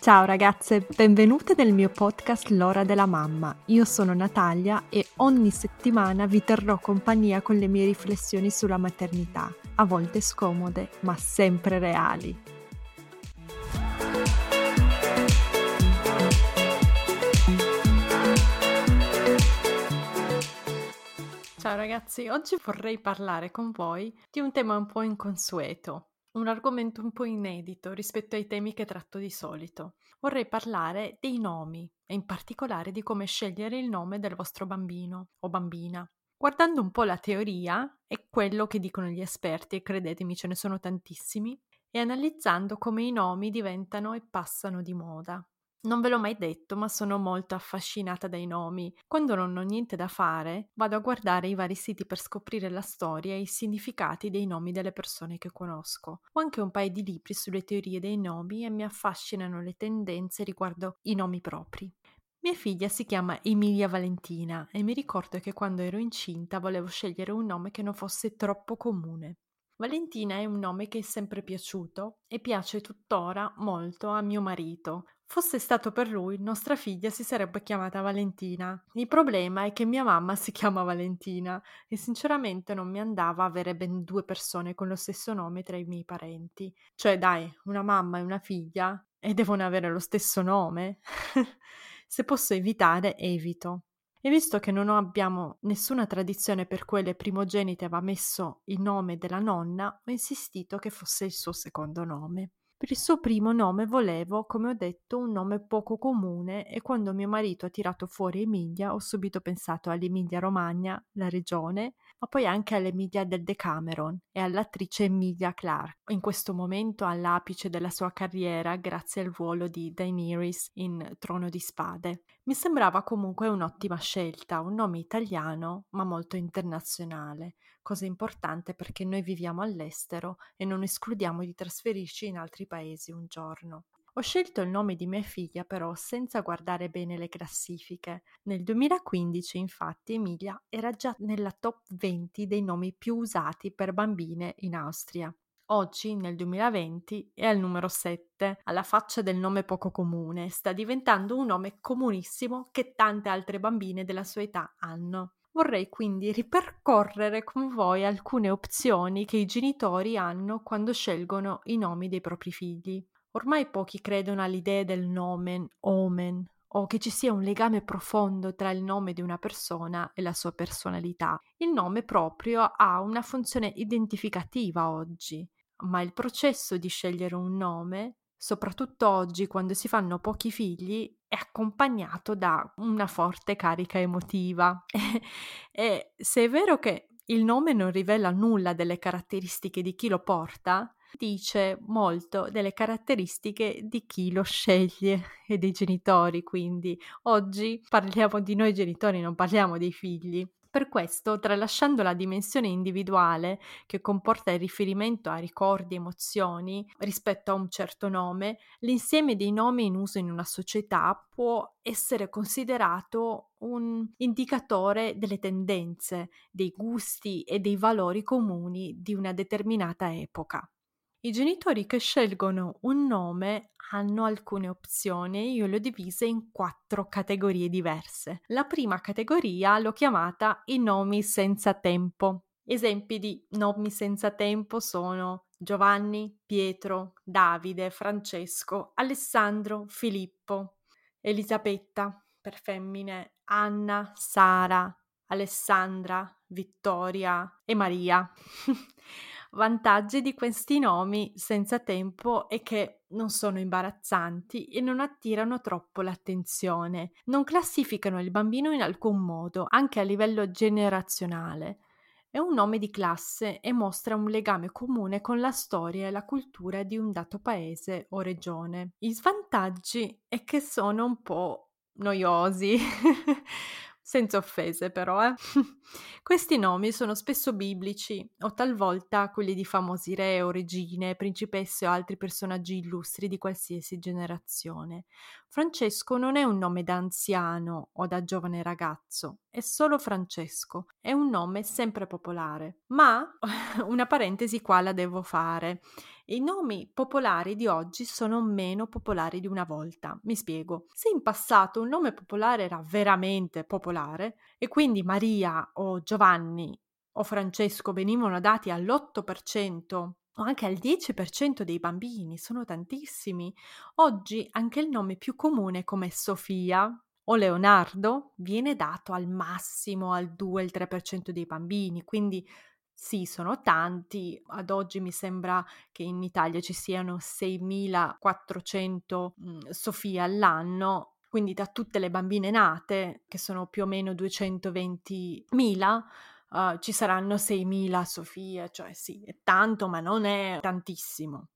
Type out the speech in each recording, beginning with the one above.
Ciao ragazze, benvenute nel mio podcast L'ora della mamma. Io sono Natalia e ogni settimana vi terrò compagnia con le mie riflessioni sulla maternità, a volte scomode, ma sempre reali. Ciao ragazzi, oggi vorrei parlare con voi di un tema un po' inconsueto, un argomento un po' inedito rispetto ai temi che tratto di solito. Vorrei parlare dei nomi e in particolare di come scegliere il nome del vostro bambino o bambina. Guardando un po' la teoria e quello che dicono gli esperti, e credetemi ce ne sono tantissimi, e analizzando come i nomi diventano e passano di moda. Non ve l'ho mai detto, ma sono molto affascinata dai nomi. Quando non ho niente da fare, vado a guardare i vari siti per scoprire la storia e i significati dei nomi delle persone che conosco. Ho anche un paio di libri sulle teorie dei nomi e mi affascinano le tendenze riguardo i nomi propri. Mia figlia si chiama Emilia Valentina e mi ricordo che quando ero incinta volevo scegliere un nome che non fosse troppo comune. Valentina è un nome che è sempre piaciuto e piace tuttora molto a mio marito. Fosse stato per lui, nostra figlia si sarebbe chiamata Valentina. Il problema è che mia mamma si chiama Valentina e sinceramente non mi andava avere ben due persone con lo stesso nome tra i miei parenti. Cioè, dai, una mamma e una figlia e devono avere lo stesso nome? Se posso evitare, evito. E visto che non abbiamo nessuna tradizione per cui le primogenite aveva messo il nome della nonna, ho insistito che fosse il suo secondo nome. Per il suo primo nome volevo, come ho detto, un nome poco comune e quando mio marito ha tirato fuori Emilia ho subito pensato all'Emilia Romagna, la regione, ma poi anche all'Emilia del Decameron e all'attrice Emilia Clarke, in questo momento all'apice della sua carriera grazie al ruolo di Daenerys in Trono di Spade. Mi sembrava comunque un'ottima scelta, un nome italiano ma molto internazionale, cosa importante perché noi viviamo all'estero e non escludiamo di trasferirci in altri paesi un giorno. Ho scelto il nome di mia figlia però senza guardare bene le classifiche. Nel 2015 infatti Emilia era già nella top 20 dei nomi più usati per bambine in Austria. Oggi, nel 2020, è al numero 7, alla faccia del nome poco comune, sta diventando un nome comunissimo che tante altre bambine della sua età hanno. Vorrei quindi ripercorrere con voi alcune opzioni che i genitori hanno quando scelgono i nomi dei propri figli. Ormai pochi credono all'idea del nomen, omen, o che ci sia un legame profondo tra il nome di una persona e la sua personalità. Il nome proprio ha una funzione identificativa oggi, ma il processo di scegliere un nome soprattutto oggi quando si fanno pochi figli, è accompagnato da una forte carica emotiva. e se è vero che il nome non rivela nulla delle caratteristiche di chi lo porta, dice molto delle caratteristiche di chi lo sceglie e dei genitori, quindi oggi parliamo di noi genitori, non parliamo dei figli. Per questo, tralasciando la dimensione individuale che comporta il riferimento a ricordi e emozioni rispetto a un certo nome, l'insieme dei nomi in uso in una società può essere considerato un indicatore delle tendenze, dei gusti e dei valori comuni di una determinata epoca. I genitori che scelgono un nome hanno alcune opzioni, io le ho divise in quattro categorie diverse. La prima categoria l'ho chiamata i nomi senza tempo. Esempi di nomi senza tempo sono Giovanni, Pietro, Davide, Francesco, Alessandro, Filippo, Elisabetta per femmine, Anna, Sara, Alessandra, Vittoria e Maria. Vantaggi di questi nomi senza tempo è che non sono imbarazzanti e non attirano troppo l'attenzione, non classificano il bambino in alcun modo, anche a livello generazionale. È un nome di classe e mostra un legame comune con la storia e la cultura di un dato paese o regione. I svantaggi è che sono un po' noiosi. senza offese però, eh. Questi nomi sono spesso biblici o talvolta quelli di famosi re o regine, principesse o altri personaggi illustri di qualsiasi generazione. Francesco non è un nome da anziano o da giovane ragazzo, è solo Francesco, è un nome sempre popolare. Ma una parentesi qua la devo fare. I nomi popolari di oggi sono meno popolari di una volta. Mi spiego. Se in passato un nome popolare era veramente popolare e quindi Maria o Giovanni o Francesco venivano dati all'8% o anche al 10% dei bambini, sono tantissimi. Oggi anche il nome più comune come Sofia o Leonardo viene dato al massimo al 2-3% dei bambini, quindi sì, sono tanti. Ad oggi mi sembra che in Italia ci siano 6.400 mh, Sofia all'anno, quindi da tutte le bambine nate, che sono più o meno 220.000, uh, ci saranno 6.000 Sofie, cioè sì, è tanto, ma non è tantissimo.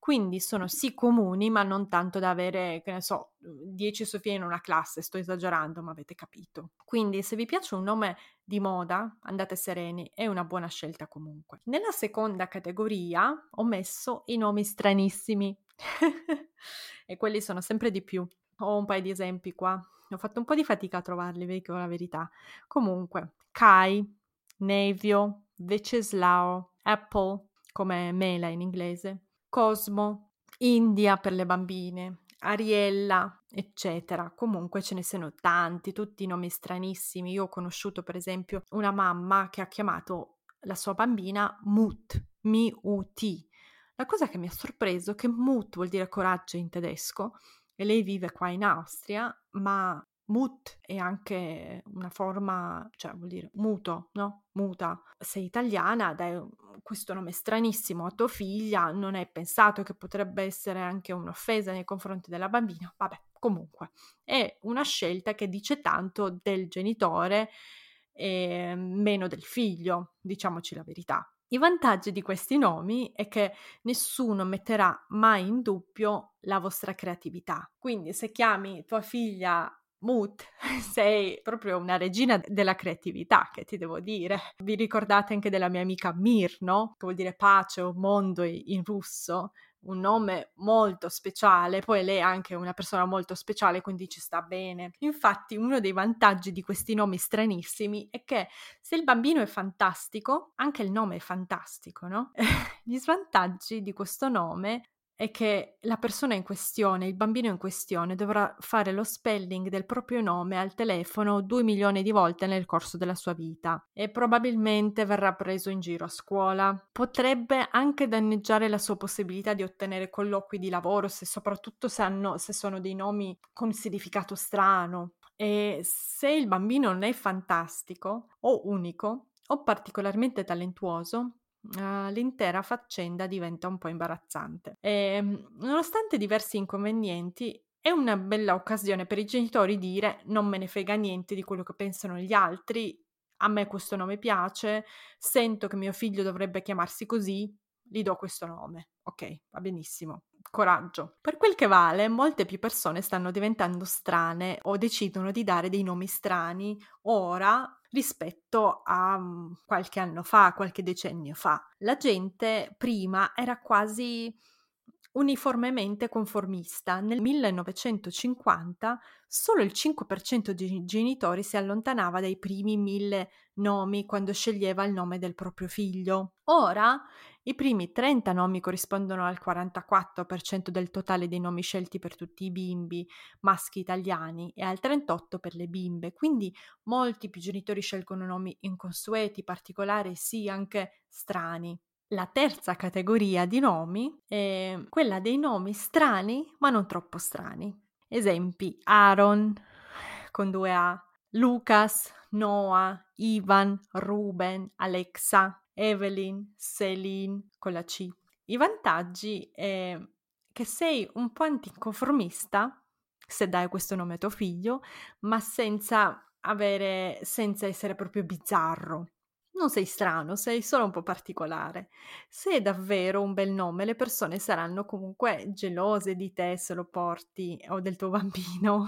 Quindi sono sì comuni, ma non tanto da avere, che ne so, 10 Sofie in una classe, sto esagerando, ma avete capito. Quindi se vi piace un nome di moda, andate sereni, è una buona scelta comunque. Nella seconda categoria ho messo i nomi stranissimi e quelli sono sempre di più. Ho un paio di esempi qua. Ho fatto un po' di fatica a trovarli, vi dico la verità. Comunque, Kai, Nevio, Veceslao, Apple, come mela in inglese, Cosmo, India per le bambine, Ariella, eccetera. Comunque ce ne sono tanti, tutti nomi stranissimi. Io ho conosciuto per esempio una mamma che ha chiamato la sua bambina Mut, M-U-T. La cosa che mi ha sorpreso è che Mut vuol dire coraggio in tedesco e lei vive qua in Austria, ma Mut è anche una forma, cioè vuol dire muto, no? Muta. Sei italiana, dai questo nome stranissimo a tua figlia, non hai pensato che potrebbe essere anche un'offesa nei confronti della bambina? Vabbè, comunque, è una scelta che dice tanto del genitore e meno del figlio, diciamoci la verità. I vantaggi di questi nomi è che nessuno metterà mai in dubbio la vostra creatività. Quindi se chiami tua figlia Mood, sei proprio una regina della creatività, che ti devo dire. Vi ricordate anche della mia amica Mir, no? Che vuol dire pace o mondo in russo, un nome molto speciale, poi lei è anche una persona molto speciale, quindi ci sta bene. Infatti, uno dei vantaggi di questi nomi stranissimi è che se il bambino è fantastico, anche il nome è fantastico, no? Gli svantaggi di questo nome è che la persona in questione, il bambino in questione, dovrà fare lo spelling del proprio nome al telefono due milioni di volte nel corso della sua vita e probabilmente verrà preso in giro a scuola. Potrebbe anche danneggiare la sua possibilità di ottenere colloqui di lavoro, se soprattutto se, hanno, se sono dei nomi con significato strano. E se il bambino non è fantastico o unico o particolarmente talentuoso, Uh, l'intera faccenda diventa un po' imbarazzante. E, ehm, nonostante diversi inconvenienti, è una bella occasione per i genitori dire non me ne frega niente di quello che pensano gli altri, a me questo nome piace, sento che mio figlio dovrebbe chiamarsi così, gli do questo nome. Ok, va benissimo. Coraggio. Per quel che vale, molte più persone stanno diventando strane o decidono di dare dei nomi strani ora rispetto a mm, qualche anno fa, qualche decennio fa. La gente prima era quasi uniformemente conformista. Nel 1950 solo il 5% dei genitori si allontanava dai primi mille nomi quando sceglieva il nome del proprio figlio. Ora i primi 30 nomi corrispondono al 44% del totale dei nomi scelti per tutti i bimbi maschi italiani e al 38% per le bimbe, quindi molti più genitori scelgono nomi inconsueti, particolari, sì anche strani. La terza categoria di nomi è quella dei nomi strani ma non troppo strani. Esempi Aaron con due A, Lucas, Noah, Ivan, Ruben, Alexa, Evelyn, Celine con la C. I vantaggi è che sei un po' anticonformista se dai questo nome a tuo figlio, ma senza avere, senza essere proprio bizzarro. Non sei strano, sei solo un po' particolare. Se è davvero un bel nome, le persone saranno comunque gelose di te se lo porti o del tuo bambino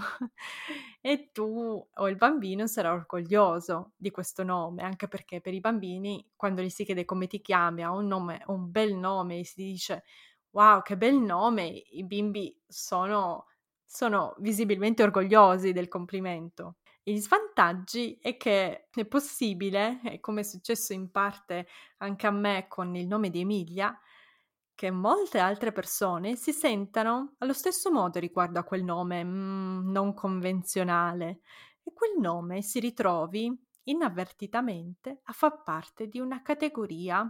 e tu o il bambino sarà orgoglioso di questo nome, anche perché per i bambini quando gli si chiede come ti chiami, ha un nome, un bel nome e si dice wow, che bel nome, i bimbi sono, sono visibilmente orgogliosi del complimento. Gli svantaggi è che è possibile, come è successo in parte anche a me con il nome di Emilia, che molte altre persone si sentano allo stesso modo riguardo a quel nome mm, non convenzionale e quel nome si ritrovi inavvertitamente a far parte di una categoria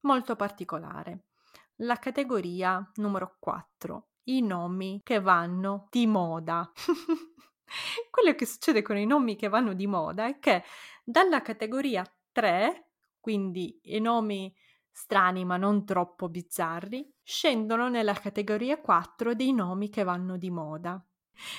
molto particolare. La categoria numero 4, i nomi che vanno di moda. Quello che succede con i nomi che vanno di moda è che dalla categoria 3, quindi i nomi strani ma non troppo bizzarri, scendono nella categoria 4 dei nomi che vanno di moda.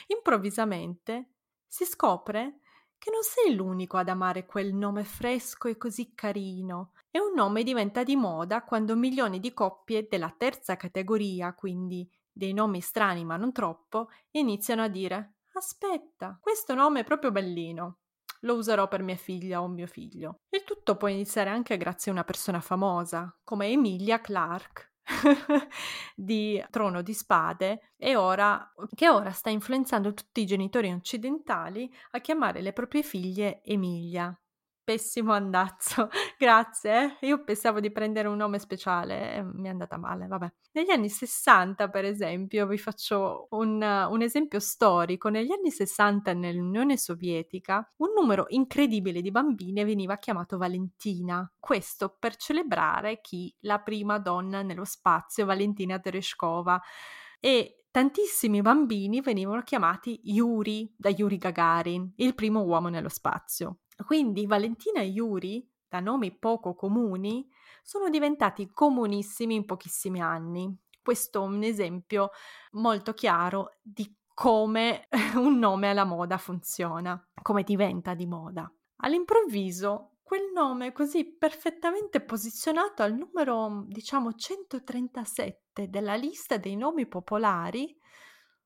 Improvvisamente si scopre che non sei l'unico ad amare quel nome fresco e così carino. E un nome diventa di moda quando milioni di coppie della terza categoria, quindi dei nomi strani ma non troppo, iniziano a dire Aspetta, questo nome è proprio bellino lo userò per mia figlia o mio figlio. Il tutto può iniziare anche grazie a una persona famosa, come Emilia Clarke, di Trono di Spade e ora, che ora sta influenzando tutti i genitori occidentali a chiamare le proprie figlie Emilia pessimo andazzo, grazie. Eh. Io pensavo di prendere un nome speciale mi è andata male, vabbè. Negli anni 60, per esempio, vi faccio un, un esempio storico. Negli anni 60 nell'Unione Sovietica un numero incredibile di bambine veniva chiamato Valentina. Questo per celebrare chi? La prima donna nello spazio, Valentina Tereshkova. E tantissimi bambini venivano chiamati Yuri da Yuri Gagarin, il primo uomo nello spazio. Quindi Valentina e Yuri, da nomi poco comuni, sono diventati comunissimi in pochissimi anni. Questo è un esempio molto chiaro di come un nome alla moda funziona, come diventa di moda. All'improvviso, quel nome così perfettamente posizionato al numero, diciamo, 137 della lista dei nomi popolari,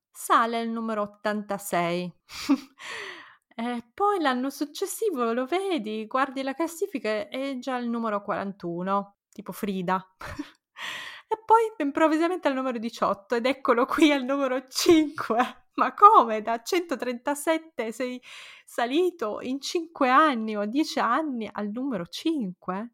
sale al numero 86. E poi l'anno successivo lo vedi, guardi la classifica, è già il numero 41, tipo Frida. e poi improvvisamente al numero 18 ed eccolo qui al numero 5. Ma come? Da 137 sei salito in 5 anni o 10 anni al numero 5?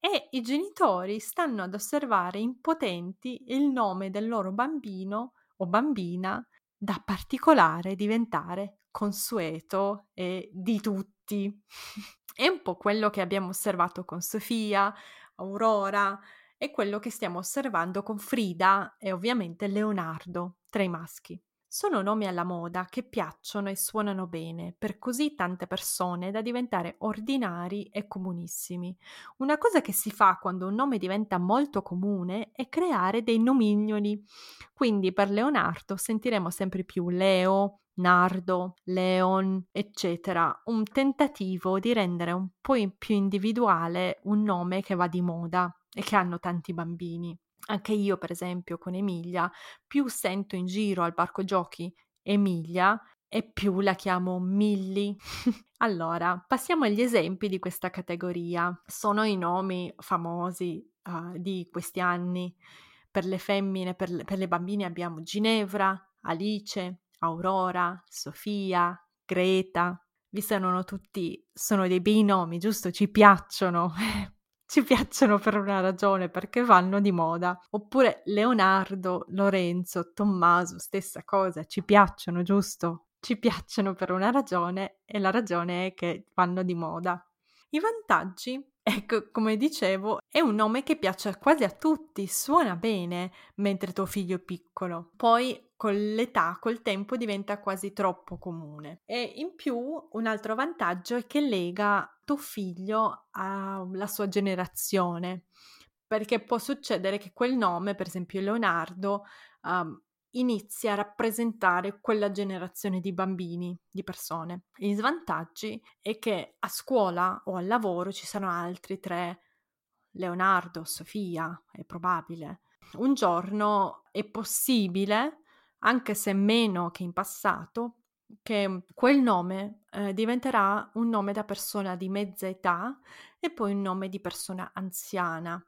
E i genitori stanno ad osservare impotenti il nome del loro bambino o bambina da particolare diventare consueto e di tutti. È un po' quello che abbiamo osservato con Sofia, Aurora e quello che stiamo osservando con Frida e ovviamente Leonardo, tra i maschi. Sono nomi alla moda che piacciono e suonano bene per così tante persone da diventare ordinari e comunissimi. Una cosa che si fa quando un nome diventa molto comune è creare dei nomignoli. Quindi per Leonardo sentiremo sempre più Leo, Nardo, Leon, eccetera, un tentativo di rendere un po' più individuale un nome che va di moda e che hanno tanti bambini. Anche io, per esempio, con Emilia, più sento in giro al parco giochi Emilia e più la chiamo Milly. allora, passiamo agli esempi di questa categoria. Sono i nomi famosi uh, di questi anni. Per le femmine, per le, per le bambine abbiamo Ginevra, Alice, Aurora, Sofia, Greta. Vi sono tutti, sono dei bei nomi, giusto? Ci piacciono. ci piacciono per una ragione, perché vanno di moda. Oppure Leonardo, Lorenzo, Tommaso, stessa cosa, ci piacciono, giusto? Ci piacciono per una ragione e la ragione è che vanno di moda. I vantaggi Ecco, come dicevo, è un nome che piace quasi a tutti, suona bene mentre tuo figlio è piccolo. Poi con l'età, col tempo diventa quasi troppo comune. E in più un altro vantaggio è che lega tuo figlio alla sua generazione, perché può succedere che quel nome, per esempio Leonardo, um, inizia a rappresentare quella generazione di bambini, di persone. Gli svantaggi è che a scuola o al lavoro ci sono altri tre, Leonardo, Sofia, è probabile. Un giorno è possibile, anche se meno che in passato, che quel nome eh, diventerà un nome da persona di mezza età e poi un nome di persona anziana.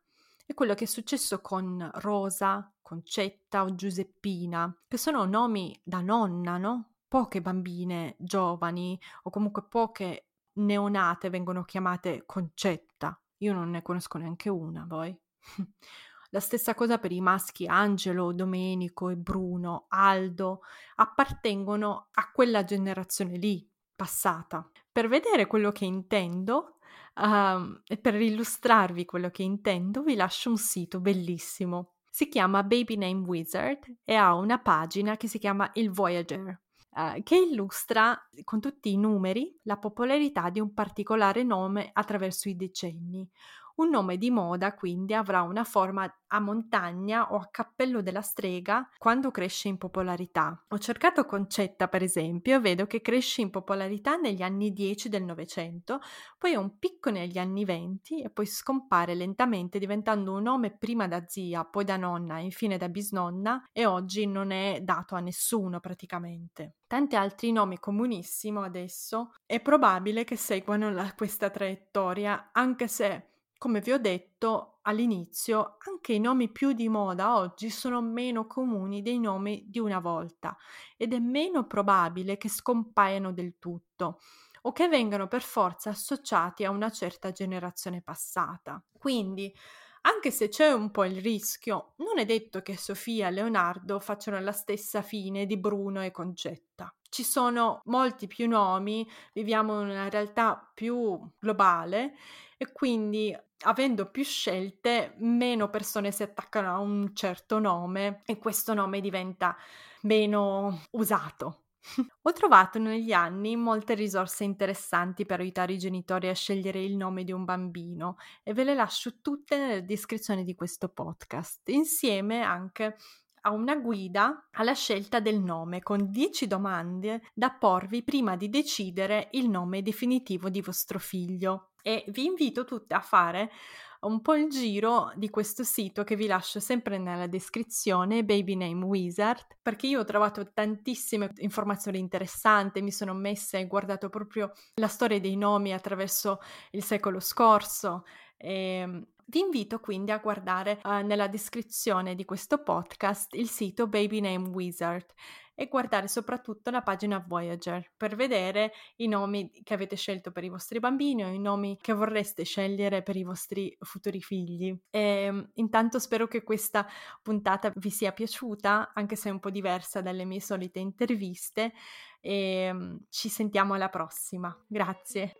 È quello che è successo con Rosa, Concetta o Giuseppina, che sono nomi da nonna, no? poche bambine giovani o comunque poche neonate vengono chiamate concetta. Io non ne conosco neanche una, voi. La stessa cosa per i maschi Angelo, Domenico e Bruno, Aldo, appartengono a quella generazione lì, passata. Per vedere quello che intendo uh, e per illustrarvi quello che intendo, vi lascio un sito bellissimo. Si chiama Baby Name Wizard e ha una pagina che si chiama Il Voyager. Uh, che illustra con tutti i numeri la popolarità di un particolare nome attraverso i decenni. Un nome di moda quindi avrà una forma a montagna o a cappello della strega quando cresce in popolarità. Ho cercato Concetta per esempio e vedo che cresce in popolarità negli anni 10 del Novecento, poi ha un picco negli anni 20 e poi scompare lentamente diventando un nome prima da zia, poi da nonna e infine da bisnonna e oggi non è dato a nessuno praticamente. Tanti altri nomi comunissimi adesso è probabile che seguano la, questa traiettoria anche se come vi ho detto all'inizio, anche i nomi più di moda oggi sono meno comuni dei nomi di una volta ed è meno probabile che scompaiano del tutto o che vengano per forza associati a una certa generazione passata. Quindi, anche se c'è un po' il rischio, non è detto che Sofia e Leonardo facciano la stessa fine di Bruno e Concetta. Ci sono molti più nomi, viviamo in una realtà più globale e quindi avendo più scelte, meno persone si attaccano a un certo nome e questo nome diventa meno usato. Ho trovato negli anni molte risorse interessanti per aiutare i genitori a scegliere il nome di un bambino e ve le lascio tutte nella descrizione di questo podcast, insieme anche a una guida alla scelta del nome con 10 domande da porvi prima di decidere il nome definitivo di vostro figlio. E vi invito tutte a fare un po' il giro di questo sito che vi lascio sempre nella descrizione, Baby Name Wizard, perché io ho trovato tantissime informazioni interessanti, mi sono messa e guardato proprio la storia dei nomi attraverso il secolo scorso. E ehm, vi invito quindi a guardare uh, nella descrizione di questo podcast il sito Baby Name Wizard e guardare soprattutto la pagina Voyager per vedere i nomi che avete scelto per i vostri bambini o i nomi che vorreste scegliere per i vostri futuri figli. E, ehm, intanto spero che questa puntata vi sia piaciuta, anche se è un po' diversa dalle mie solite interviste e ehm, ci sentiamo alla prossima. Grazie.